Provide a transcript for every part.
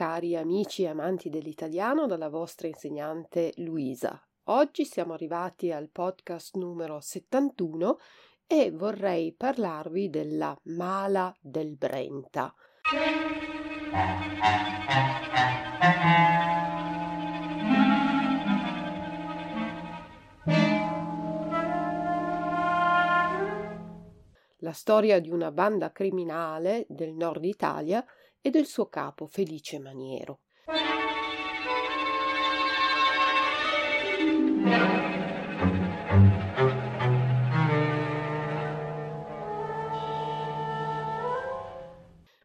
Cari amici e amanti dell'italiano dalla vostra insegnante Luisa. Oggi siamo arrivati al podcast numero 71 e vorrei parlarvi della mala del Brenta. La storia di una banda criminale del nord Italia e del suo capo Felice Maniero.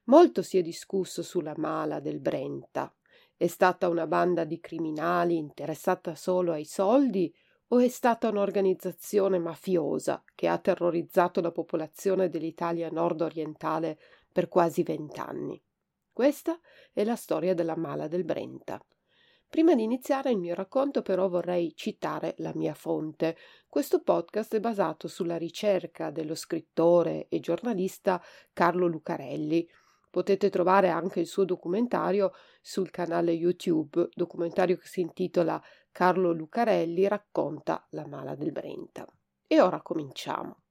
Molto si è discusso sulla mala del Brenta. È stata una banda di criminali interessata solo ai soldi o è stata un'organizzazione mafiosa che ha terrorizzato la popolazione dell'Italia nord-orientale per quasi vent'anni? Questa è la storia della mala del Brenta. Prima di iniziare il mio racconto però vorrei citare la mia fonte. Questo podcast è basato sulla ricerca dello scrittore e giornalista Carlo Lucarelli. Potete trovare anche il suo documentario sul canale YouTube, documentario che si intitola Carlo Lucarelli racconta la mala del Brenta. E ora cominciamo.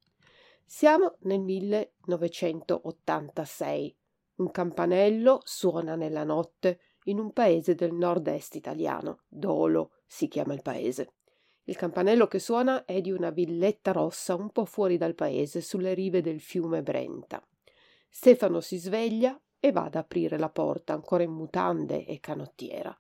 Siamo nel 1986. Un campanello suona nella notte in un paese del nord-est italiano. Dolo si chiama il paese. Il campanello che suona è di una villetta rossa un po' fuori dal paese, sulle rive del fiume Brenta. Stefano si sveglia e va ad aprire la porta, ancora in mutande e canottiera.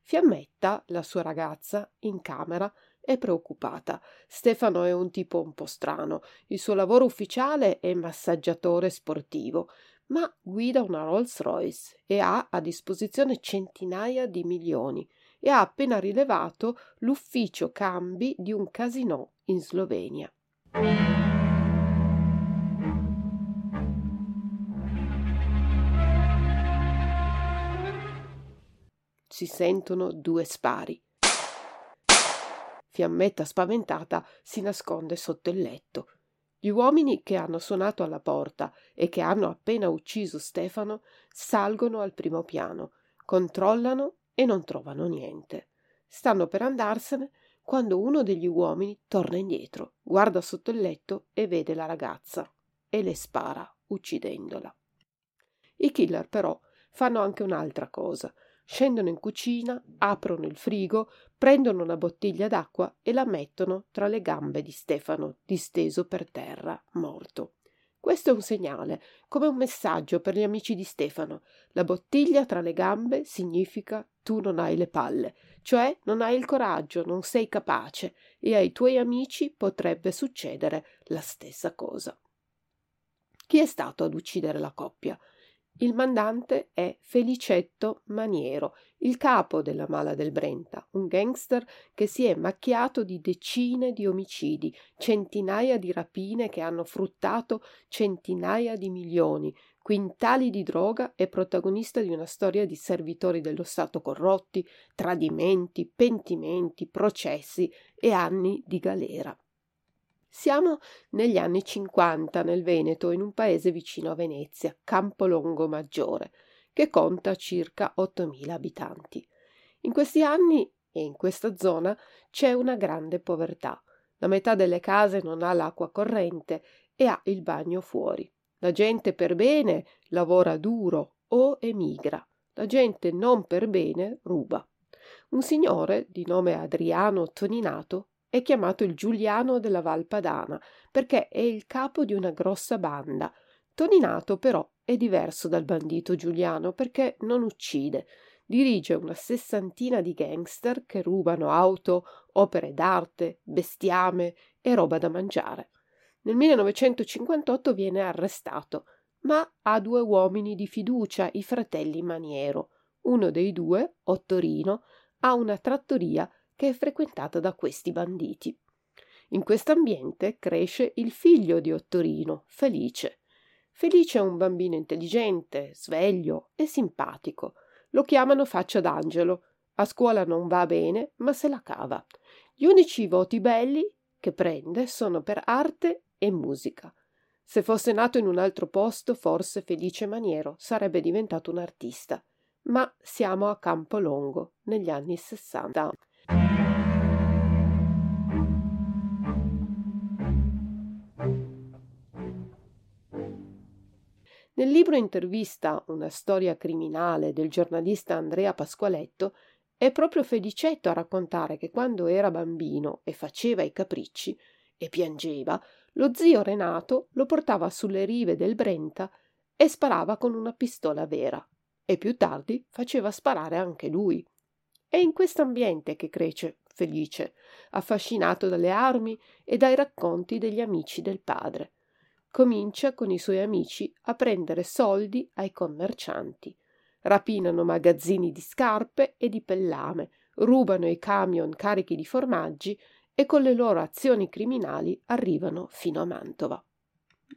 Fiammetta, la sua ragazza, in camera, è preoccupata. Stefano è un tipo un po' strano. Il suo lavoro ufficiale è massaggiatore sportivo ma guida una Rolls Royce e ha a disposizione centinaia di milioni e ha appena rilevato l'ufficio cambi di un casino in Slovenia. Si sentono due spari. Fiammetta spaventata si nasconde sotto il letto. Gli uomini che hanno suonato alla porta e che hanno appena ucciso Stefano salgono al primo piano, controllano e non trovano niente. Stanno per andarsene quando uno degli uomini torna indietro, guarda sotto il letto e vede la ragazza e le spara, uccidendola. I killer però fanno anche un'altra cosa. Scendono in cucina, aprono il frigo, prendono una bottiglia d'acqua e la mettono tra le gambe di Stefano, disteso per terra, morto. Questo è un segnale, come un messaggio per gli amici di Stefano. La bottiglia tra le gambe significa tu non hai le palle, cioè non hai il coraggio, non sei capace, e ai tuoi amici potrebbe succedere la stessa cosa. Chi è stato ad uccidere la coppia? Il mandante è Felicetto Maniero, il capo della Mala del Brenta, un gangster che si è macchiato di decine di omicidi, centinaia di rapine che hanno fruttato centinaia di milioni, quintali di droga e protagonista di una storia di servitori dello Stato corrotti, tradimenti, pentimenti, processi e anni di galera. Siamo negli anni 50 nel Veneto, in un paese vicino a Venezia, Campolongo Maggiore, che conta circa 8.000 abitanti. In questi anni e in questa zona c'è una grande povertà. La metà delle case non ha l'acqua corrente e ha il bagno fuori. La gente per bene lavora duro o emigra. La gente non per bene ruba. Un signore di nome Adriano Toninato è chiamato il Giuliano della Valpadana perché è il capo di una grossa banda. Toninato però è diverso dal bandito Giuliano perché non uccide. Dirige una sessantina di gangster che rubano auto, opere d'arte, bestiame e roba da mangiare. Nel 1958 viene arrestato, ma ha due uomini di fiducia, i fratelli Maniero. Uno dei due, Ottorino, ha una trattoria che è frequentata da questi banditi. In quest'ambiente cresce il figlio di Ottorino, Felice. Felice è un bambino intelligente, sveglio e simpatico. Lo chiamano faccia d'angelo. A scuola non va bene, ma se la cava. Gli unici voti belli che prende sono per arte e musica. Se fosse nato in un altro posto, forse Felice Maniero sarebbe diventato un artista. ma siamo a Campolongo negli anni 60. Nel libro intervista Una storia criminale del giornalista Andrea Pasqualetto è proprio Felicetto a raccontare che quando era bambino e faceva i capricci e piangeva, lo zio Renato lo portava sulle rive del Brenta e sparava con una pistola vera e più tardi faceva sparare anche lui. È in quest'ambiente che cresce felice, affascinato dalle armi e dai racconti degli amici del padre comincia con i suoi amici a prendere soldi ai commercianti. Rapinano magazzini di scarpe e di pellame, rubano i camion carichi di formaggi e con le loro azioni criminali arrivano fino a Mantova.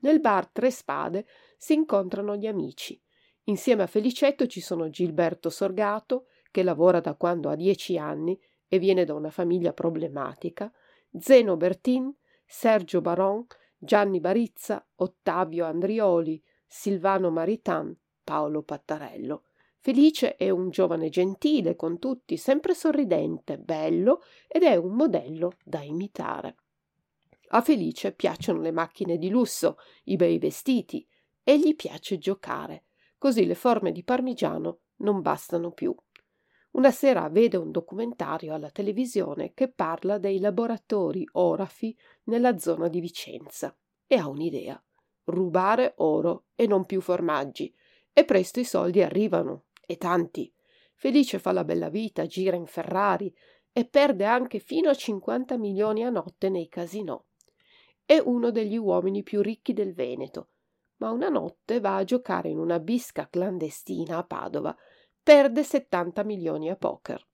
Nel bar Tre Spade si incontrano gli amici. Insieme a Felicetto ci sono Gilberto Sorgato, che lavora da quando ha dieci anni e viene da una famiglia problematica, Zeno Bertin, Sergio Baron, Gianni Barizza, Ottavio Andrioli, Silvano Maritan, Paolo Pattarello. Felice è un giovane gentile con tutti, sempre sorridente, bello ed è un modello da imitare. A Felice piacciono le macchine di lusso, i bei vestiti e gli piace giocare, così le forme di parmigiano non bastano più. Una sera vede un documentario alla televisione che parla dei laboratori orafi nella zona di Vicenza e ha un'idea. Rubare oro e non più formaggi. E presto i soldi arrivano, e tanti. Felice fa la bella vita, gira in Ferrari e perde anche fino a 50 milioni a notte nei casinò. È uno degli uomini più ricchi del Veneto, ma una notte va a giocare in una bisca clandestina a Padova perde 70 milioni a poker.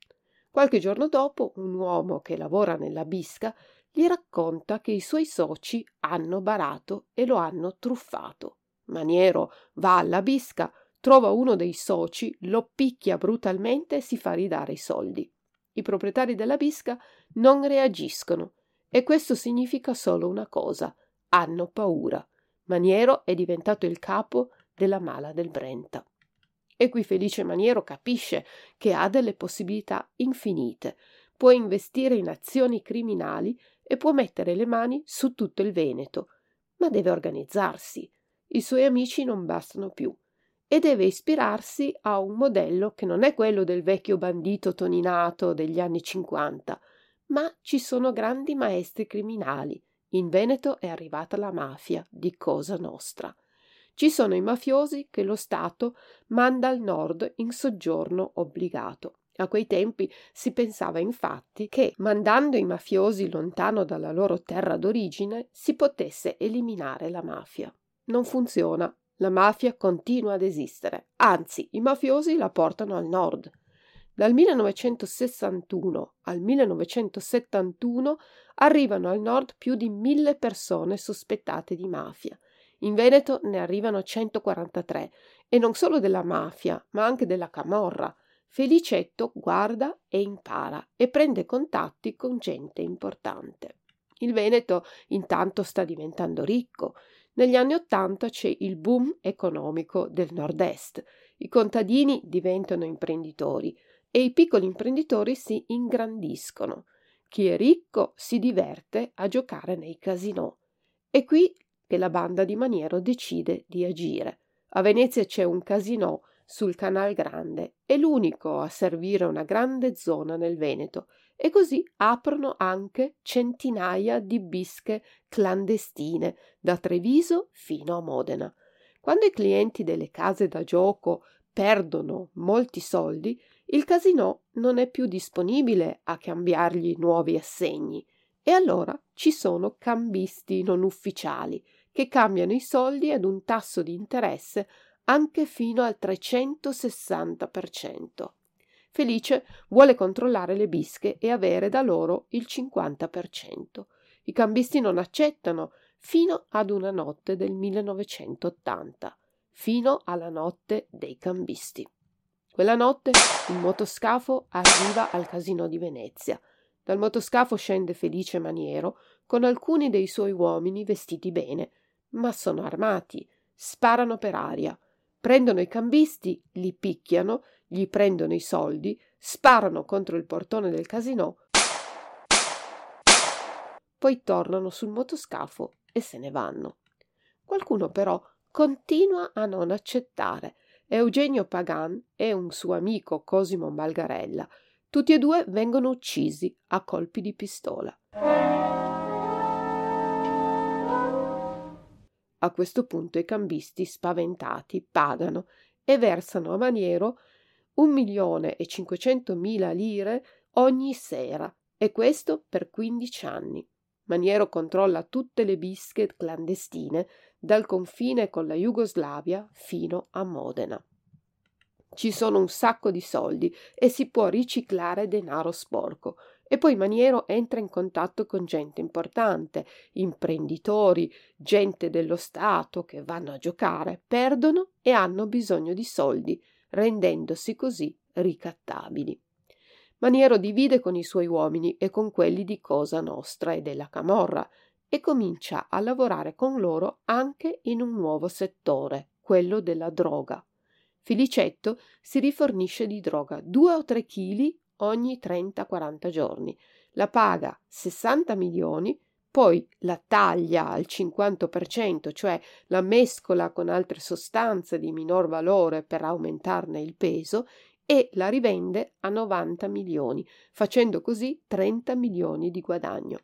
Qualche giorno dopo un uomo che lavora nella bisca gli racconta che i suoi soci hanno barato e lo hanno truffato. Maniero va alla bisca, trova uno dei soci, lo picchia brutalmente e si fa ridare i soldi. I proprietari della bisca non reagiscono e questo significa solo una cosa: hanno paura. Maniero è diventato il capo della mala del Brenta. E qui Felice Maniero capisce che ha delle possibilità infinite, può investire in azioni criminali e può mettere le mani su tutto il Veneto, ma deve organizzarsi. I suoi amici non bastano più e deve ispirarsi a un modello che non è quello del vecchio bandito toninato degli anni 50, ma ci sono grandi maestri criminali. In Veneto è arrivata la mafia di Cosa Nostra. Ci sono i mafiosi che lo Stato manda al nord in soggiorno obbligato. A quei tempi si pensava infatti che, mandando i mafiosi lontano dalla loro terra d'origine, si potesse eliminare la mafia. Non funziona. La mafia continua ad esistere. Anzi, i mafiosi la portano al nord. Dal 1961 al 1971 arrivano al nord più di mille persone sospettate di mafia in Veneto ne arrivano 143 e non solo della mafia, ma anche della camorra. Felicetto guarda e impara e prende contatti con gente importante. Il Veneto intanto sta diventando ricco. Negli anni Ottanta c'è il boom economico del nord-est. I contadini diventano imprenditori e i piccoli imprenditori si ingrandiscono. Chi è ricco si diverte a giocare nei casinò. E qui che la banda di Maniero decide di agire. A Venezia c'è un casinò sul Canal Grande, è l'unico a servire una grande zona nel Veneto, e così aprono anche centinaia di bische clandestine da Treviso fino a Modena. Quando i clienti delle case da gioco perdono molti soldi, il casinò non è più disponibile a cambiargli nuovi assegni e allora ci sono cambisti non ufficiali che cambiano i soldi ad un tasso di interesse anche fino al 360%. Felice vuole controllare le bische e avere da loro il 50%. I cambisti non accettano fino ad una notte del 1980, fino alla notte dei cambisti. Quella notte un motoscafo arriva al casino di Venezia. Dal motoscafo scende Felice Maniero con alcuni dei suoi uomini vestiti bene ma sono armati, sparano per aria, prendono i cambisti, li picchiano, gli prendono i soldi, sparano contro il portone del casino, poi tornano sul motoscafo e se ne vanno. Qualcuno però continua a non accettare. Eugenio Pagan e un suo amico Cosimo Malgarella. Tutti e due vengono uccisi a colpi di pistola. A questo punto i cambisti, spaventati, pagano e versano a Maniero un milione e cinquecentomila lire ogni sera, e questo per quindici anni. Maniero controlla tutte le bische clandestine dal confine con la Jugoslavia fino a Modena. Ci sono un sacco di soldi e si può riciclare denaro sporco. E poi Maniero entra in contatto con gente importante, imprenditori, gente dello Stato che vanno a giocare, perdono e hanno bisogno di soldi, rendendosi così ricattabili. Maniero divide con i suoi uomini e con quelli di Cosa Nostra e della Camorra e comincia a lavorare con loro anche in un nuovo settore, quello della droga. Felicetto si rifornisce di droga due o tre chili ogni 30-40 giorni, la paga 60 milioni, poi la taglia al 50%, cioè la mescola con altre sostanze di minor valore per aumentarne il peso e la rivende a 90 milioni, facendo così 30 milioni di guadagno.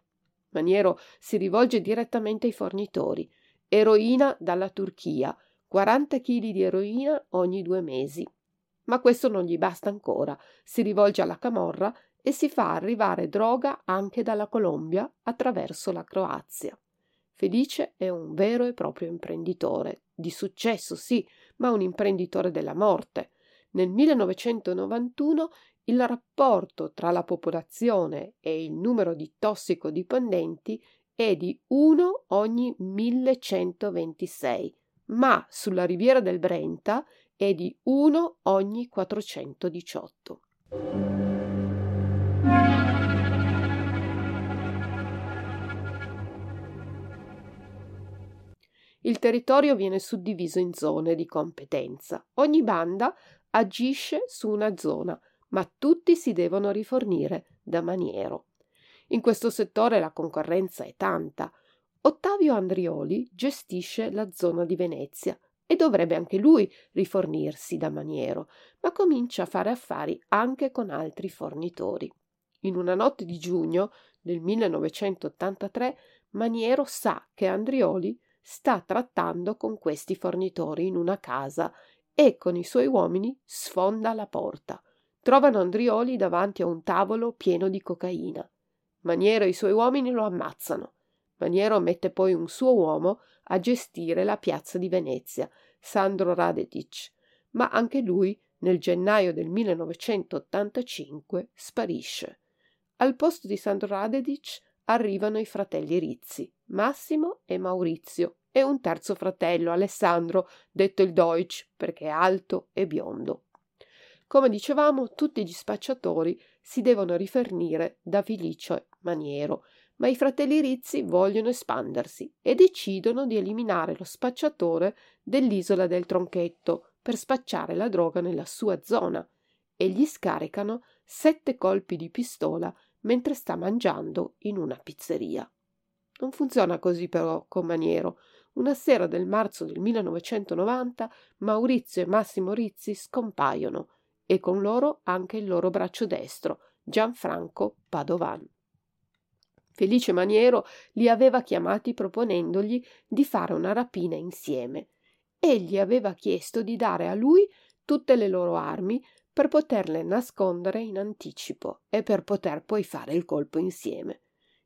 Maniero si rivolge direttamente ai fornitori. Eroina dalla Turchia, 40 kg di eroina ogni due mesi. Ma questo non gli basta ancora. Si rivolge alla Camorra e si fa arrivare droga anche dalla Colombia attraverso la Croazia. Felice è un vero e proprio imprenditore, di successo sì, ma un imprenditore della morte. Nel 1991 il rapporto tra la popolazione e il numero di tossicodipendenti è di 1 ogni 1126, ma sulla riviera del Brenta è di 1 ogni 418. Il territorio viene suddiviso in zone di competenza. Ogni banda agisce su una zona, ma tutti si devono rifornire da maniero. In questo settore la concorrenza è tanta. Ottavio Andrioli gestisce la zona di Venezia e dovrebbe anche lui rifornirsi da maniero, ma comincia a fare affari anche con altri fornitori. In una notte di giugno del 1983 Maniero sa che Andrioli sta trattando con questi fornitori in una casa e con i suoi uomini sfonda la porta. Trovano Andrioli davanti a un tavolo pieno di cocaina. Maniero e i suoi uomini lo ammazzano. Maniero mette poi un suo uomo a gestire la piazza di Venezia, Sandro Radetic, ma anche lui nel gennaio del 1985 sparisce. Al posto di Sandro Radetic arrivano i fratelli Rizzi, Massimo e Maurizio, e un terzo fratello, Alessandro, detto il Deutsch, perché è alto e biondo. Come dicevamo, tutti gli spacciatori si devono rifornire da Felice Maniero, ma i fratelli Rizzi vogliono espandersi e decidono di eliminare lo spacciatore dell'isola del Tronchetto per spacciare la droga nella sua zona e gli scaricano sette colpi di pistola mentre sta mangiando in una pizzeria. Non funziona così però con Maniero. Una sera del marzo del 1990 Maurizio e Massimo Rizzi scompaiono e con loro anche il loro braccio destro, Gianfranco Padovan. Felice Maniero li aveva chiamati proponendogli di fare una rapina insieme. Egli aveva chiesto di dare a lui tutte le loro armi per poterle nascondere in anticipo e per poter poi fare il colpo insieme.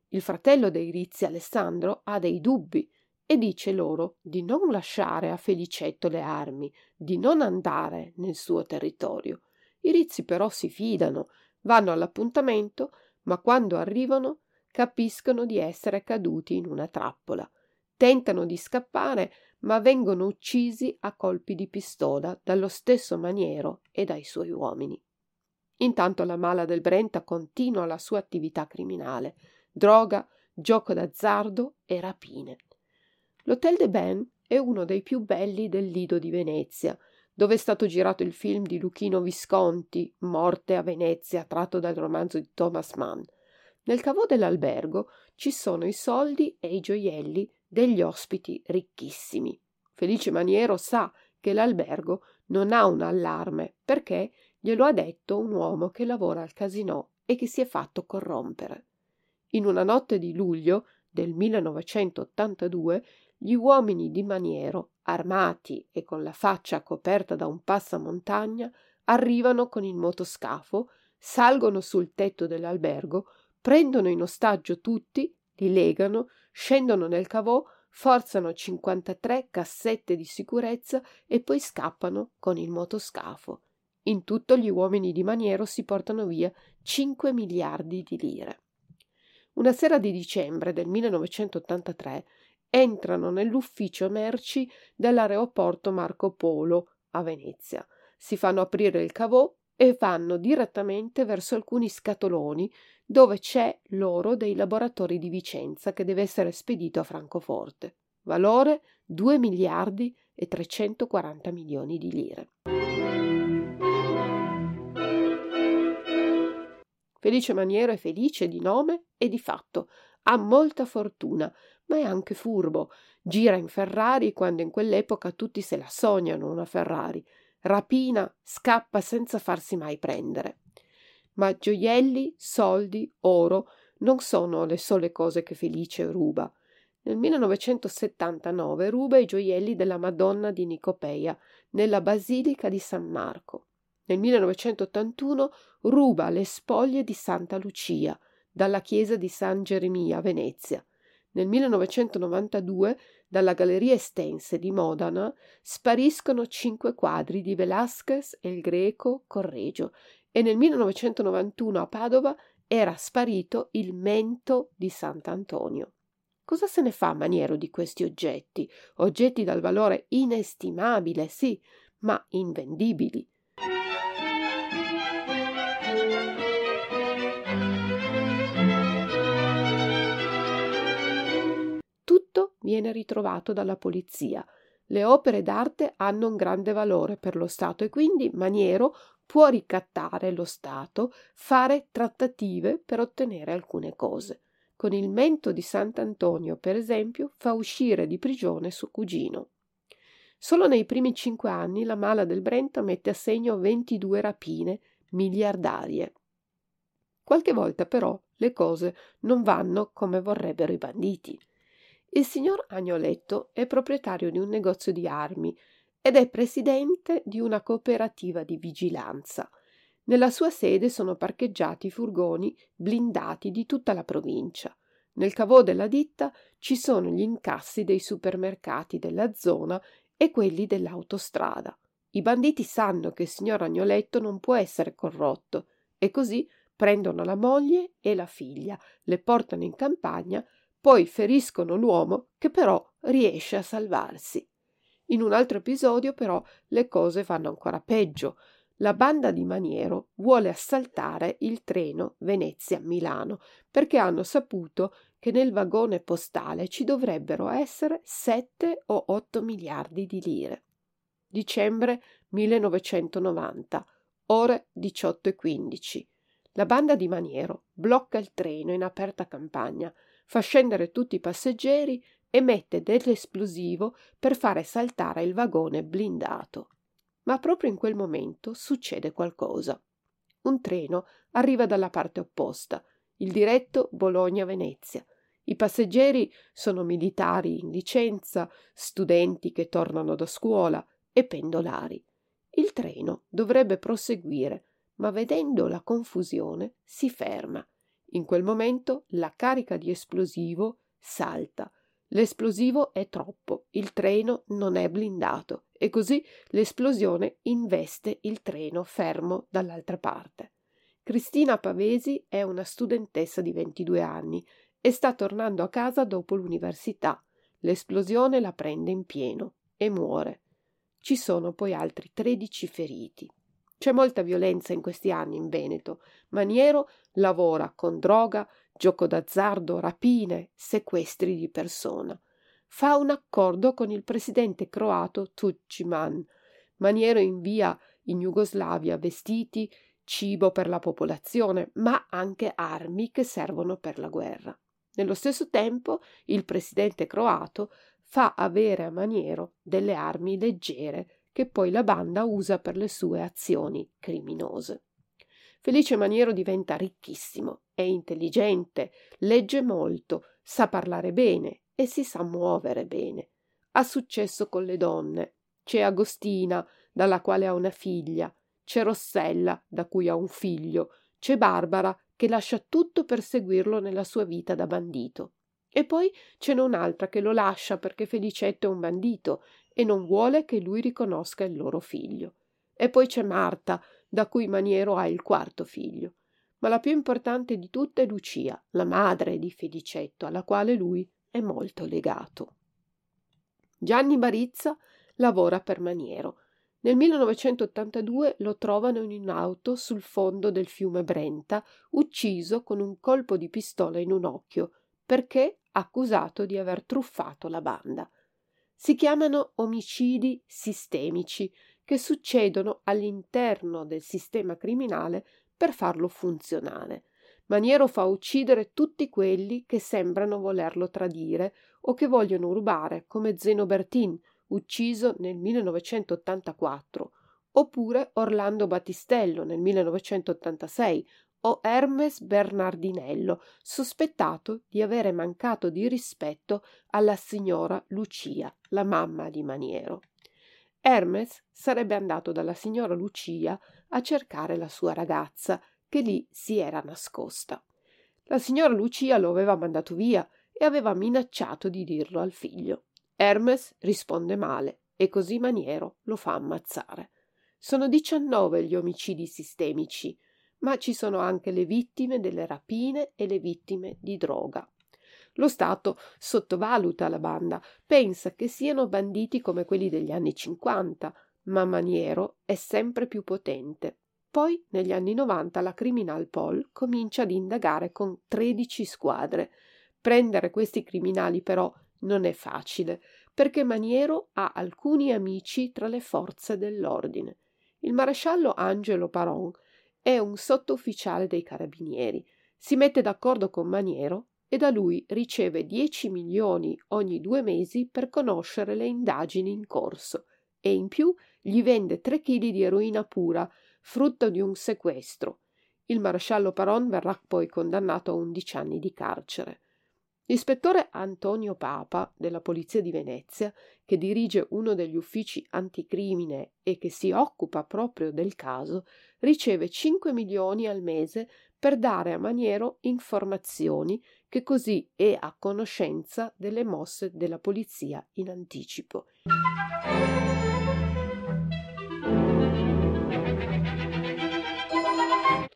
Il fratello dei Rizzi Alessandro ha dei dubbi e dice loro di non lasciare a Felicetto le armi, di non andare nel suo territorio. I Rizzi però si fidano, vanno all'appuntamento, ma quando arrivano capiscono di essere caduti in una trappola. Tentano di scappare, ma vengono uccisi a colpi di pistola dallo stesso maniero e dai suoi uomini. Intanto la mala del Brenta continua la sua attività criminale, droga, gioco d'azzardo e rapine. L'Hotel de Ben è uno dei più belli del Lido di Venezia, dove è stato girato il film di Luchino Visconti, Morte a Venezia, tratto dal romanzo di Thomas Mann. Nel cavò dell'albergo ci sono i soldi e i gioielli degli ospiti ricchissimi. Felice Maniero sa che l'albergo non ha un allarme perché glielo ha detto un uomo che lavora al casino e che si è fatto corrompere. In una notte di luglio del 1982 gli uomini di Maniero, armati e con la faccia coperta da un passamontagna, arrivano con il motoscafo, salgono sul tetto dell'albergo, prendono in ostaggio tutti, li legano, scendono nel cavò, forzano 53 cassette di sicurezza e poi scappano con il motoscafo. In tutto gli uomini di Maniero si portano via 5 miliardi di lire. Una sera di dicembre del 1983 entrano nell'ufficio merci dell'aeroporto Marco Polo a Venezia. Si fanno aprire il cavò e vanno direttamente verso alcuni scatoloni dove c'è l'oro dei laboratori di Vicenza che deve essere spedito a Francoforte. Valore 2 miliardi e 340 milioni di lire. Felice Maniero è felice di nome e di fatto, ha molta fortuna, ma è anche furbo. Gira in Ferrari quando in quell'epoca tutti se la sognano una Ferrari. Rapina, scappa senza farsi mai prendere. Ma gioielli, soldi, oro non sono le sole cose che Felice ruba. Nel 1979 ruba i gioielli della Madonna di Nicopeia nella Basilica di San Marco. Nel 1981 ruba le spoglie di Santa Lucia dalla chiesa di San Geremia a Venezia. Nel 1992 dalla Galleria Estense di Modena spariscono cinque quadri di Velázquez e il Greco Correggio e nel 1991 a Padova era sparito il mento di Sant'Antonio. Cosa se ne fa Maniero di questi oggetti? Oggetti dal valore inestimabile, sì, ma invendibili. Viene ritrovato dalla polizia. Le opere d'arte hanno un grande valore per lo Stato e quindi Maniero può ricattare lo Stato, fare trattative per ottenere alcune cose. Con il mento di Sant'Antonio, per esempio, fa uscire di prigione suo cugino. Solo nei primi cinque anni la mala del Brenta mette a segno 22 rapine miliardarie. Qualche volta però le cose non vanno come vorrebbero i banditi. Il signor Agnoletto è proprietario di un negozio di armi ed è presidente di una cooperativa di vigilanza. Nella sua sede sono parcheggiati furgoni blindati di tutta la provincia. Nel cavò della ditta ci sono gli incassi dei supermercati della zona e quelli dell'autostrada. I banditi sanno che il signor Agnoletto non può essere corrotto e così prendono la moglie e la figlia, le portano in campagna poi feriscono l'uomo che però riesce a salvarsi. In un altro episodio però le cose vanno ancora peggio. La banda di Maniero vuole assaltare il treno Venezia-Milano perché hanno saputo che nel vagone postale ci dovrebbero essere 7 o 8 miliardi di lire. Dicembre 1990, ore 18.15. La banda di Maniero blocca il treno in aperta campagna fa scendere tutti i passeggeri e mette dell'esplosivo per fare saltare il vagone blindato. Ma proprio in quel momento succede qualcosa. Un treno arriva dalla parte opposta, il diretto Bologna-Venezia. I passeggeri sono militari in licenza, studenti che tornano da scuola e pendolari. Il treno dovrebbe proseguire, ma vedendo la confusione si ferma in quel momento la carica di esplosivo salta. L'esplosivo è troppo, il treno non è blindato e così l'esplosione investe il treno fermo dall'altra parte. Cristina Pavesi è una studentessa di 22 anni e sta tornando a casa dopo l'università. L'esplosione la prende in pieno e muore. Ci sono poi altri 13 feriti. C'è molta violenza in questi anni in Veneto. Maniero lavora con droga, gioco d'azzardo, rapine, sequestri di persona. Fa un accordo con il presidente croato Tudjman, Maniero invia in Jugoslavia vestiti, cibo per la popolazione, ma anche armi che servono per la guerra. Nello stesso tempo il presidente croato fa avere a Maniero delle armi leggere che poi la banda usa per le sue azioni criminose. Felice Maniero diventa ricchissimo, è intelligente, legge molto, sa parlare bene e si sa muovere bene. Ha successo con le donne. C'è Agostina, dalla quale ha una figlia, c'è Rossella, da cui ha un figlio, c'è Barbara, che lascia tutto per seguirlo nella sua vita da bandito. E poi ce n'è un'altra che lo lascia perché Felicetto è un bandito e non vuole che lui riconosca il loro figlio. E poi c'è Marta, da cui Maniero ha il quarto figlio. Ma la più importante di tutte è Lucia, la madre di Felicetto, alla quale lui è molto legato. Gianni Barizza lavora per Maniero. Nel 1982 lo trovano in un'auto sul fondo del fiume Brenta, ucciso con un colpo di pistola in un occhio, perché accusato di aver truffato la banda. Si chiamano omicidi sistemici, che succedono all'interno del sistema criminale per farlo funzionare. Maniero fa uccidere tutti quelli che sembrano volerlo tradire o che vogliono rubare, come Zeno Bertin, ucciso nel 1984, oppure Orlando Battistello nel 1986 o Hermes Bernardinello, sospettato di avere mancato di rispetto alla signora Lucia, la mamma di Maniero. Hermes sarebbe andato dalla signora Lucia a cercare la sua ragazza, che lì si era nascosta. La signora Lucia lo aveva mandato via e aveva minacciato di dirlo al figlio. Hermes risponde male e così Maniero lo fa ammazzare. Sono diciannove gli omicidi sistemici, ma ci sono anche le vittime delle rapine e le vittime di droga. Lo Stato sottovaluta la banda, pensa che siano banditi come quelli degli anni 50, ma Maniero è sempre più potente. Poi, negli anni 90, la Criminal Pol comincia ad indagare con 13 squadre. Prendere questi criminali, però, non è facile, perché Maniero ha alcuni amici tra le forze dell'ordine. Il maresciallo Angelo Paron è un sottufficiale dei carabinieri. Si mette d'accordo con Maniero e da lui riceve 10 milioni ogni due mesi per conoscere le indagini in corso e in più gli vende 3 kg di eroina pura, frutto di un sequestro. Il maresciallo Paron verrà poi condannato a 11 anni di carcere. L'ispettore Antonio Papa della Polizia di Venezia, che dirige uno degli uffici anticrimine e che si occupa proprio del caso, riceve 5 milioni al mese per dare a Maniero informazioni che così è a conoscenza delle mosse della polizia in anticipo.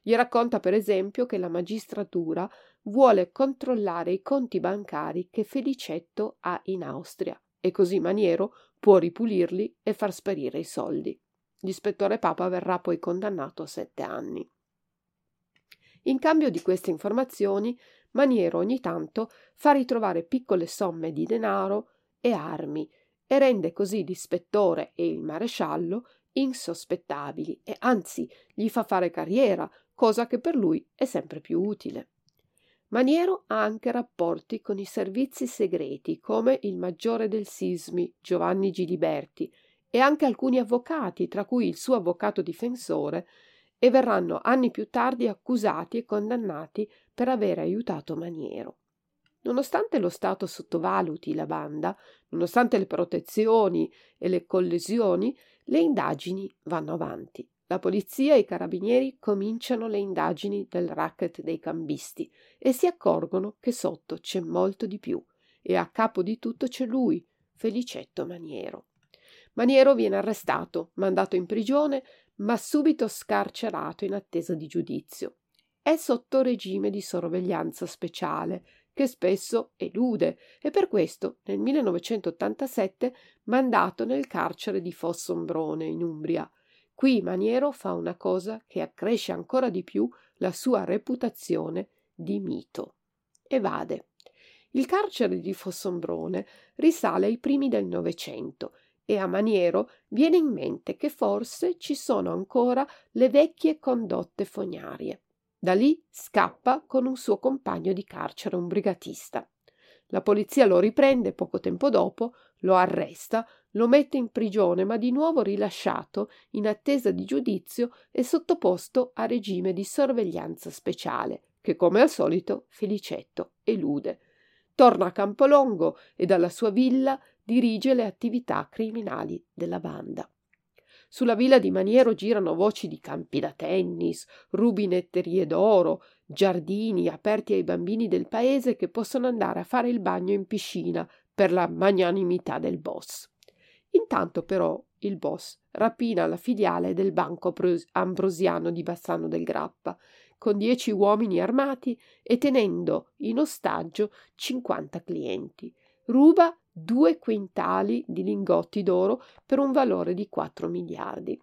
Gli racconta per esempio che la magistratura vuole controllare i conti bancari che Felicetto ha in Austria e così Maniero può ripulirli e far sparire i soldi. L'ispettore Papa verrà poi condannato a sette anni. In cambio di queste informazioni, Maniero ogni tanto fa ritrovare piccole somme di denaro e armi e rende così l'ispettore e il maresciallo insospettabili e anzi gli fa fare carriera cosa che per lui è sempre più utile. Maniero ha anche rapporti con i servizi segreti come il maggiore del Sismi, Giovanni Giliberti, e anche alcuni avvocati, tra cui il suo avvocato difensore, e verranno anni più tardi accusati e condannati per aver aiutato Maniero. Nonostante lo Stato sottovaluti la banda, nonostante le protezioni e le collesioni, le indagini vanno avanti. La polizia e i carabinieri cominciano le indagini del racket dei cambisti e si accorgono che sotto c'è molto di più e a capo di tutto c'è lui, Felicetto Maniero. Maniero viene arrestato, mandato in prigione, ma subito scarcerato in attesa di giudizio. È sotto regime di sorveglianza speciale, che spesso elude e per questo nel 1987 mandato nel carcere di Fossombrone in Umbria. Qui Maniero fa una cosa che accresce ancora di più la sua reputazione di mito. Evade. Il carcere di Fossombrone risale ai primi del Novecento e a Maniero viene in mente che forse ci sono ancora le vecchie condotte fognarie. Da lì scappa con un suo compagno di carcere, un brigatista. La polizia lo riprende poco tempo dopo, lo arresta, lo mette in prigione, ma di nuovo rilasciato in attesa di giudizio e sottoposto a regime di sorveglianza speciale, che come al solito Felicetto elude. Torna a Campolongo e dalla sua villa dirige le attività criminali della banda. Sulla villa di Maniero girano voci di campi da tennis, rubinetterie d'oro, giardini aperti ai bambini del paese che possono andare a fare il bagno in piscina per la magnanimità del boss. Intanto però il boss rapina la filiale del Banco Ambrosiano di Bassano del Grappa, con dieci uomini armati e tenendo in ostaggio cinquanta clienti. Ruba due quintali di lingotti d'oro per un valore di 4 miliardi.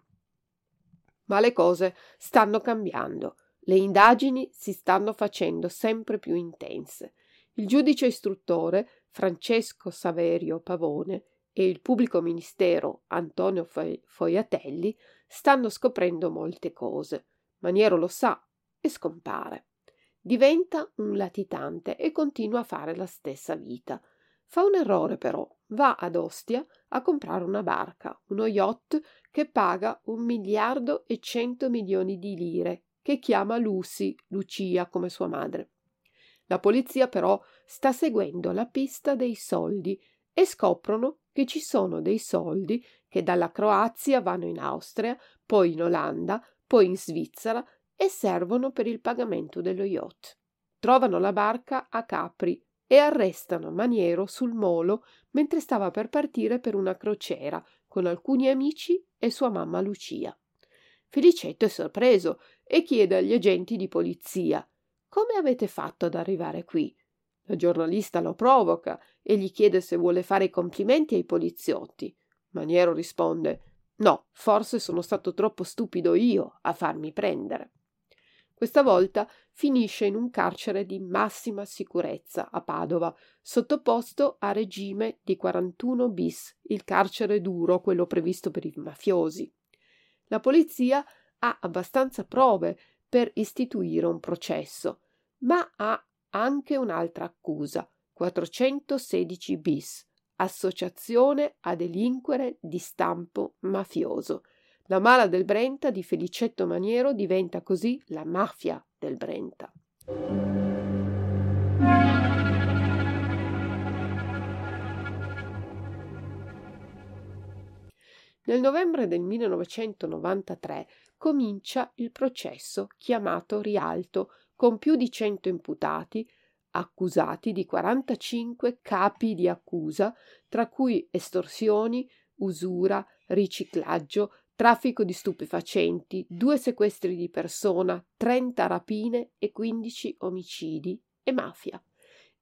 Ma le cose stanno cambiando. Le indagini si stanno facendo sempre più intense. Il giudice istruttore Francesco Saverio Pavone e il pubblico ministero Antonio Foiatelli stanno scoprendo molte cose. Maniero lo sa e scompare. Diventa un latitante e continua a fare la stessa vita. Fa un errore però, va ad Ostia a comprare una barca, uno yacht che paga un miliardo e cento milioni di lire, che chiama Lucy, Lucia come sua madre. La polizia però sta seguendo la pista dei soldi e scoprono che ci sono dei soldi che dalla Croazia vanno in Austria, poi in Olanda, poi in Svizzera e servono per il pagamento dello yacht. Trovano la barca a Capri e arrestano Maniero sul molo mentre stava per partire per una crociera con alcuni amici e sua mamma Lucia. Felicetto è sorpreso e chiede agli agenti di polizia Come avete fatto ad arrivare qui? La giornalista lo provoca e gli chiede se vuole fare i complimenti ai poliziotti. Maniero risponde No, forse sono stato troppo stupido io a farmi prendere. Questa volta finisce in un carcere di massima sicurezza a Padova, sottoposto a regime di 41 bis, il carcere duro, quello previsto per i mafiosi. La polizia ha abbastanza prove per istituire un processo, ma ha anche un'altra accusa, 416 bis, associazione a delinquere di stampo mafioso, la mala del Brenta di Felicetto Maniero diventa così la mafia del Brenta. Nel novembre del 1993 comincia il processo chiamato Rialto, con più di 100 imputati, accusati di 45 capi di accusa, tra cui estorsioni, usura, riciclaggio, traffico di stupefacenti, due sequestri di persona, 30 rapine e 15 omicidi e mafia.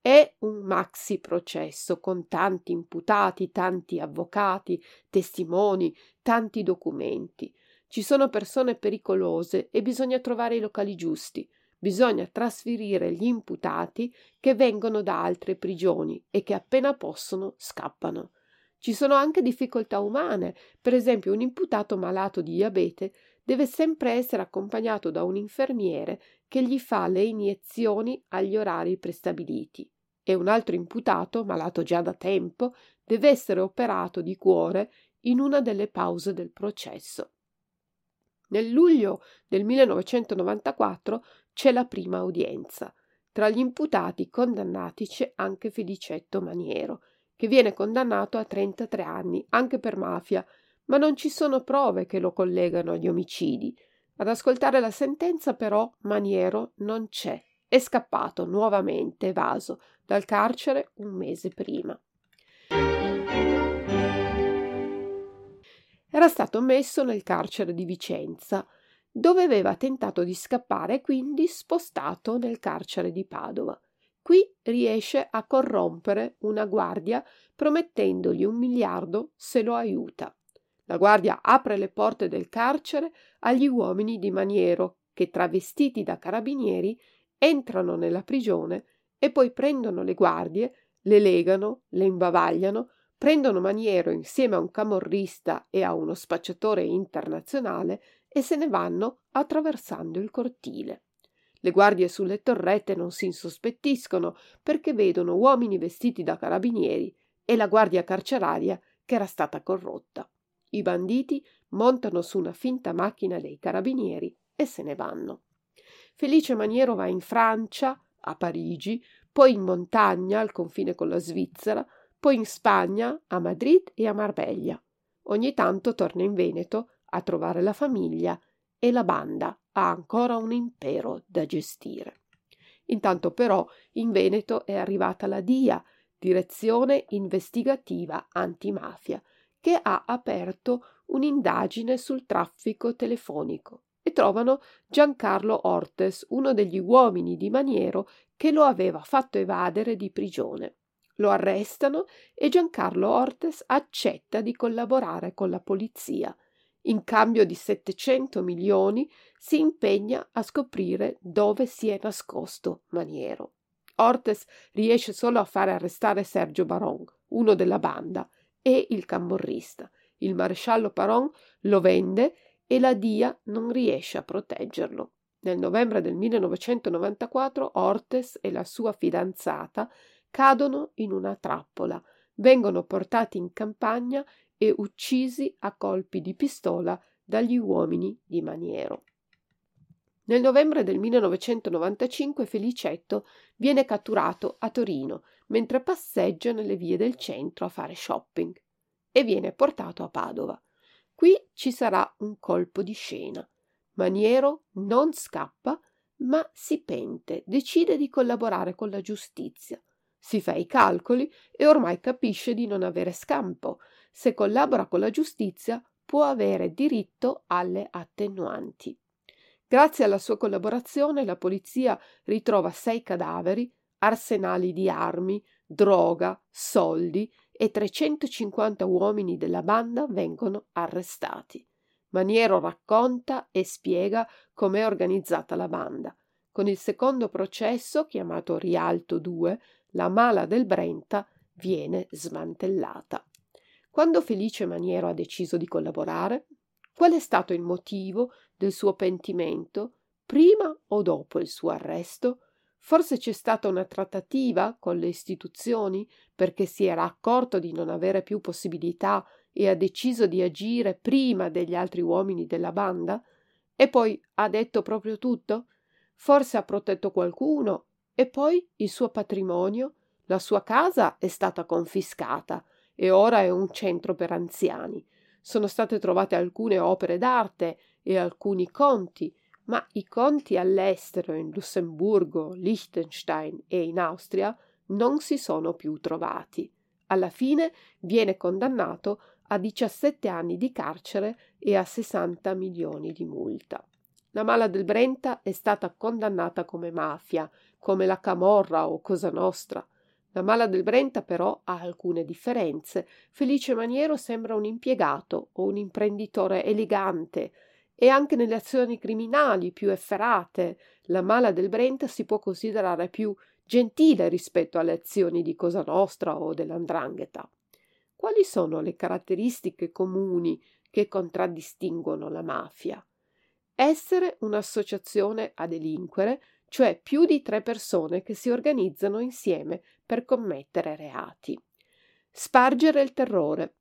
È un maxi processo con tanti imputati, tanti avvocati, testimoni, tanti documenti. Ci sono persone pericolose e bisogna trovare i locali giusti. Bisogna trasferire gli imputati che vengono da altre prigioni e che appena possono scappano. Ci sono anche difficoltà umane, per esempio un imputato malato di diabete deve sempre essere accompagnato da un infermiere che gli fa le iniezioni agli orari prestabiliti e un altro imputato, malato già da tempo, deve essere operato di cuore in una delle pause del processo. Nel luglio del 1994 c'è la prima udienza. Tra gli imputati condannati c'è anche Felicetto Maniero, che viene condannato a 33 anni anche per mafia, ma non ci sono prove che lo collegano agli omicidi. Ad ascoltare la sentenza, però, Maniero non c'è. È scappato nuovamente, evaso, dal carcere un mese prima. Era stato messo nel carcere di Vicenza, dove aveva tentato di scappare e quindi spostato nel carcere di Padova. Qui riesce a corrompere una guardia promettendogli un miliardo se lo aiuta. La guardia apre le porte del carcere agli uomini di Maniero che, travestiti da carabinieri, entrano nella prigione e poi prendono le guardie, le legano, le imbavagliano, prendono Maniero insieme a un camorrista e a uno spacciatore internazionale e se ne vanno attraversando il cortile. Le guardie sulle torrette non si insospettiscono perché vedono uomini vestiti da carabinieri e la guardia carceraria che era stata corrotta. I banditi montano su una finta macchina dei carabinieri e se ne vanno. Felice Maniero va in Francia, a Parigi, poi in montagna al confine con la Svizzera, poi in Spagna, a Madrid e a Marbella. Ogni tanto torna in Veneto a trovare la famiglia e la banda ha ancora un impero da gestire. Intanto però in Veneto è arrivata la DIA, Direzione Investigativa Antimafia, che ha aperto un'indagine sul traffico telefonico e trovano Giancarlo Ortes, uno degli uomini di Maniero che lo aveva fatto evadere di prigione. Lo arrestano e Giancarlo Ortes accetta di collaborare con la polizia. In cambio di 700 milioni si impegna a scoprire dove si è nascosto Maniero. Ortes riesce solo a fare arrestare Sergio Baron, uno della banda, e il camorrista. Il maresciallo Paron lo vende e la DIA non riesce a proteggerlo. Nel novembre del 1994 Ortes e la sua fidanzata cadono in una trappola, vengono portati in campagna e uccisi a colpi di pistola dagli uomini di Maniero. Nel novembre del 1995 Felicetto viene catturato a Torino mentre passeggia nelle vie del centro a fare shopping e viene portato a Padova. Qui ci sarà un colpo di scena. Maniero non scappa, ma si pente, decide di collaborare con la giustizia. Si fa i calcoli e ormai capisce di non avere scampo. Se collabora con la giustizia può avere diritto alle attenuanti. Grazie alla sua collaborazione la polizia ritrova sei cadaveri, arsenali di armi, droga, soldi e 350 uomini della banda vengono arrestati. Maniero racconta e spiega com'è organizzata la banda. Con il secondo processo, chiamato Rialto 2, la mala del Brenta viene smantellata. Quando Felice Maniero ha deciso di collaborare? Qual è stato il motivo del suo pentimento, prima o dopo il suo arresto? Forse c'è stata una trattativa con le istituzioni perché si era accorto di non avere più possibilità e ha deciso di agire prima degli altri uomini della banda? E poi ha detto proprio tutto? Forse ha protetto qualcuno e poi il suo patrimonio? La sua casa è stata confiscata e ora è un centro per anziani. Sono state trovate alcune opere d'arte e alcuni conti, ma i conti all'estero, in Lussemburgo, Liechtenstein e in Austria, non si sono più trovati. Alla fine viene condannato a 17 anni di carcere e a 60 milioni di multa. La mala del Brenta è stata condannata come mafia, come la Camorra o Cosa Nostra. La mala del Brenta però ha alcune differenze. Felice Maniero sembra un impiegato o un imprenditore elegante e anche nelle azioni criminali più efferate la mala del Brenta si può considerare più gentile rispetto alle azioni di Cosa Nostra o dell'Andrangheta. Quali sono le caratteristiche comuni che contraddistinguono la mafia? Essere un'associazione a delinquere, cioè più di tre persone che si organizzano insieme per commettere reati. Spargere il terrore,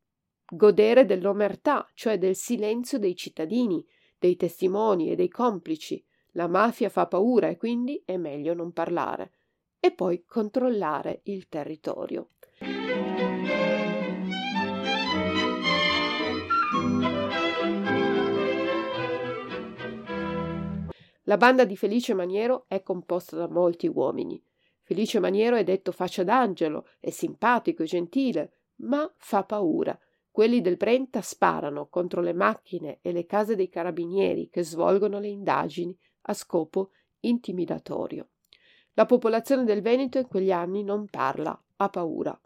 godere dell'omertà, cioè del silenzio dei cittadini, dei testimoni e dei complici. La mafia fa paura e quindi è meglio non parlare. E poi controllare il territorio. La banda di Felice Maniero è composta da molti uomini. Felice Maniero è detto faccia d'angelo, è simpatico e gentile, ma fa paura. Quelli del Brenta sparano contro le macchine e le case dei carabinieri che svolgono le indagini a scopo intimidatorio. La popolazione del Veneto in quegli anni non parla, ha paura.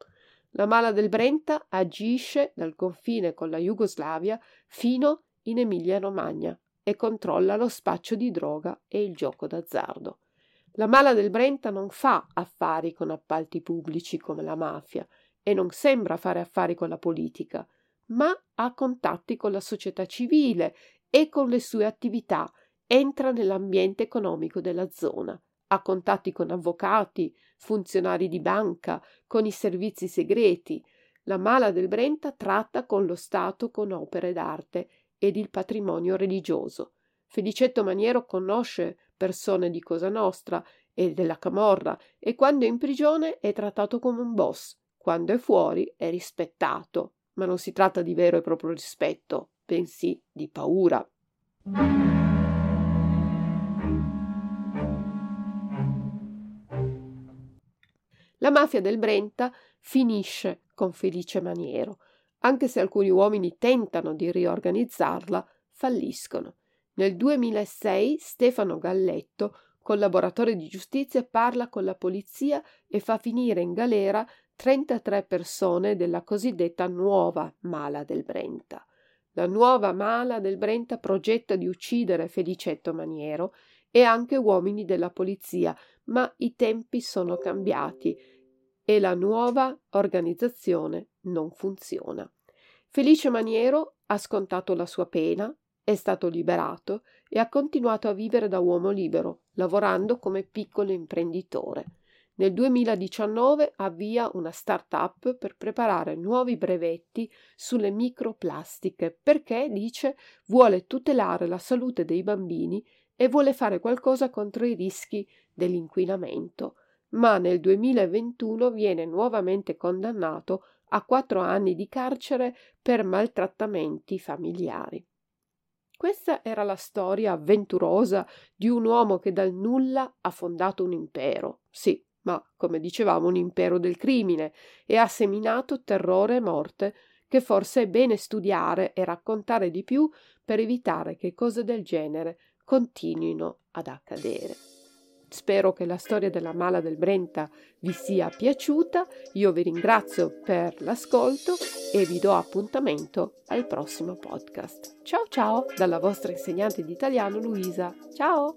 La mala del Brenta agisce dal confine con la Jugoslavia fino in Emilia-Romagna, e controlla lo spaccio di droga e il gioco d'azzardo. La mala del Brenta non fa affari con appalti pubblici come la mafia e non sembra fare affari con la politica, ma ha contatti con la società civile e con le sue attività entra nell'ambiente economico della zona. Ha contatti con avvocati, funzionari di banca, con i servizi segreti. La Mala del Brenta tratta con lo Stato con opere d'arte ed il patrimonio religioso. Felicetto Maniero conosce persone di Cosa Nostra e della Camorra e quando è in prigione è trattato come un boss, quando è fuori è rispettato, ma non si tratta di vero e proprio rispetto, bensì di paura. La mafia del Brenta finisce con Felice Maniero, anche se alcuni uomini tentano di riorganizzarla, falliscono. Nel 2006 Stefano Galletto, collaboratore di giustizia, parla con la polizia e fa finire in galera 33 persone della cosiddetta nuova mala del Brenta. La nuova mala del Brenta progetta di uccidere Felicetto Maniero e anche uomini della polizia, ma i tempi sono cambiati e la nuova organizzazione non funziona. Felice Maniero ha scontato la sua pena, è stato liberato e ha continuato a vivere da uomo libero, lavorando come piccolo imprenditore. Nel 2019 avvia una start-up per preparare nuovi brevetti sulle microplastiche perché, dice, vuole tutelare la salute dei bambini e vuole fare qualcosa contro i rischi dell'inquinamento. Ma nel 2021 viene nuovamente condannato a quattro anni di carcere per maltrattamenti familiari. Questa era la storia avventurosa di un uomo che dal nulla ha fondato un impero. Sì, ma come dicevamo un impero del crimine e ha seminato terrore e morte che forse è bene studiare e raccontare di più per evitare che cose del genere continuino ad accadere. Spero che la storia della mala del Brenta vi sia piaciuta. Io vi ringrazio per l'ascolto e vi do appuntamento al prossimo podcast. Ciao ciao dalla vostra insegnante di italiano Luisa. Ciao!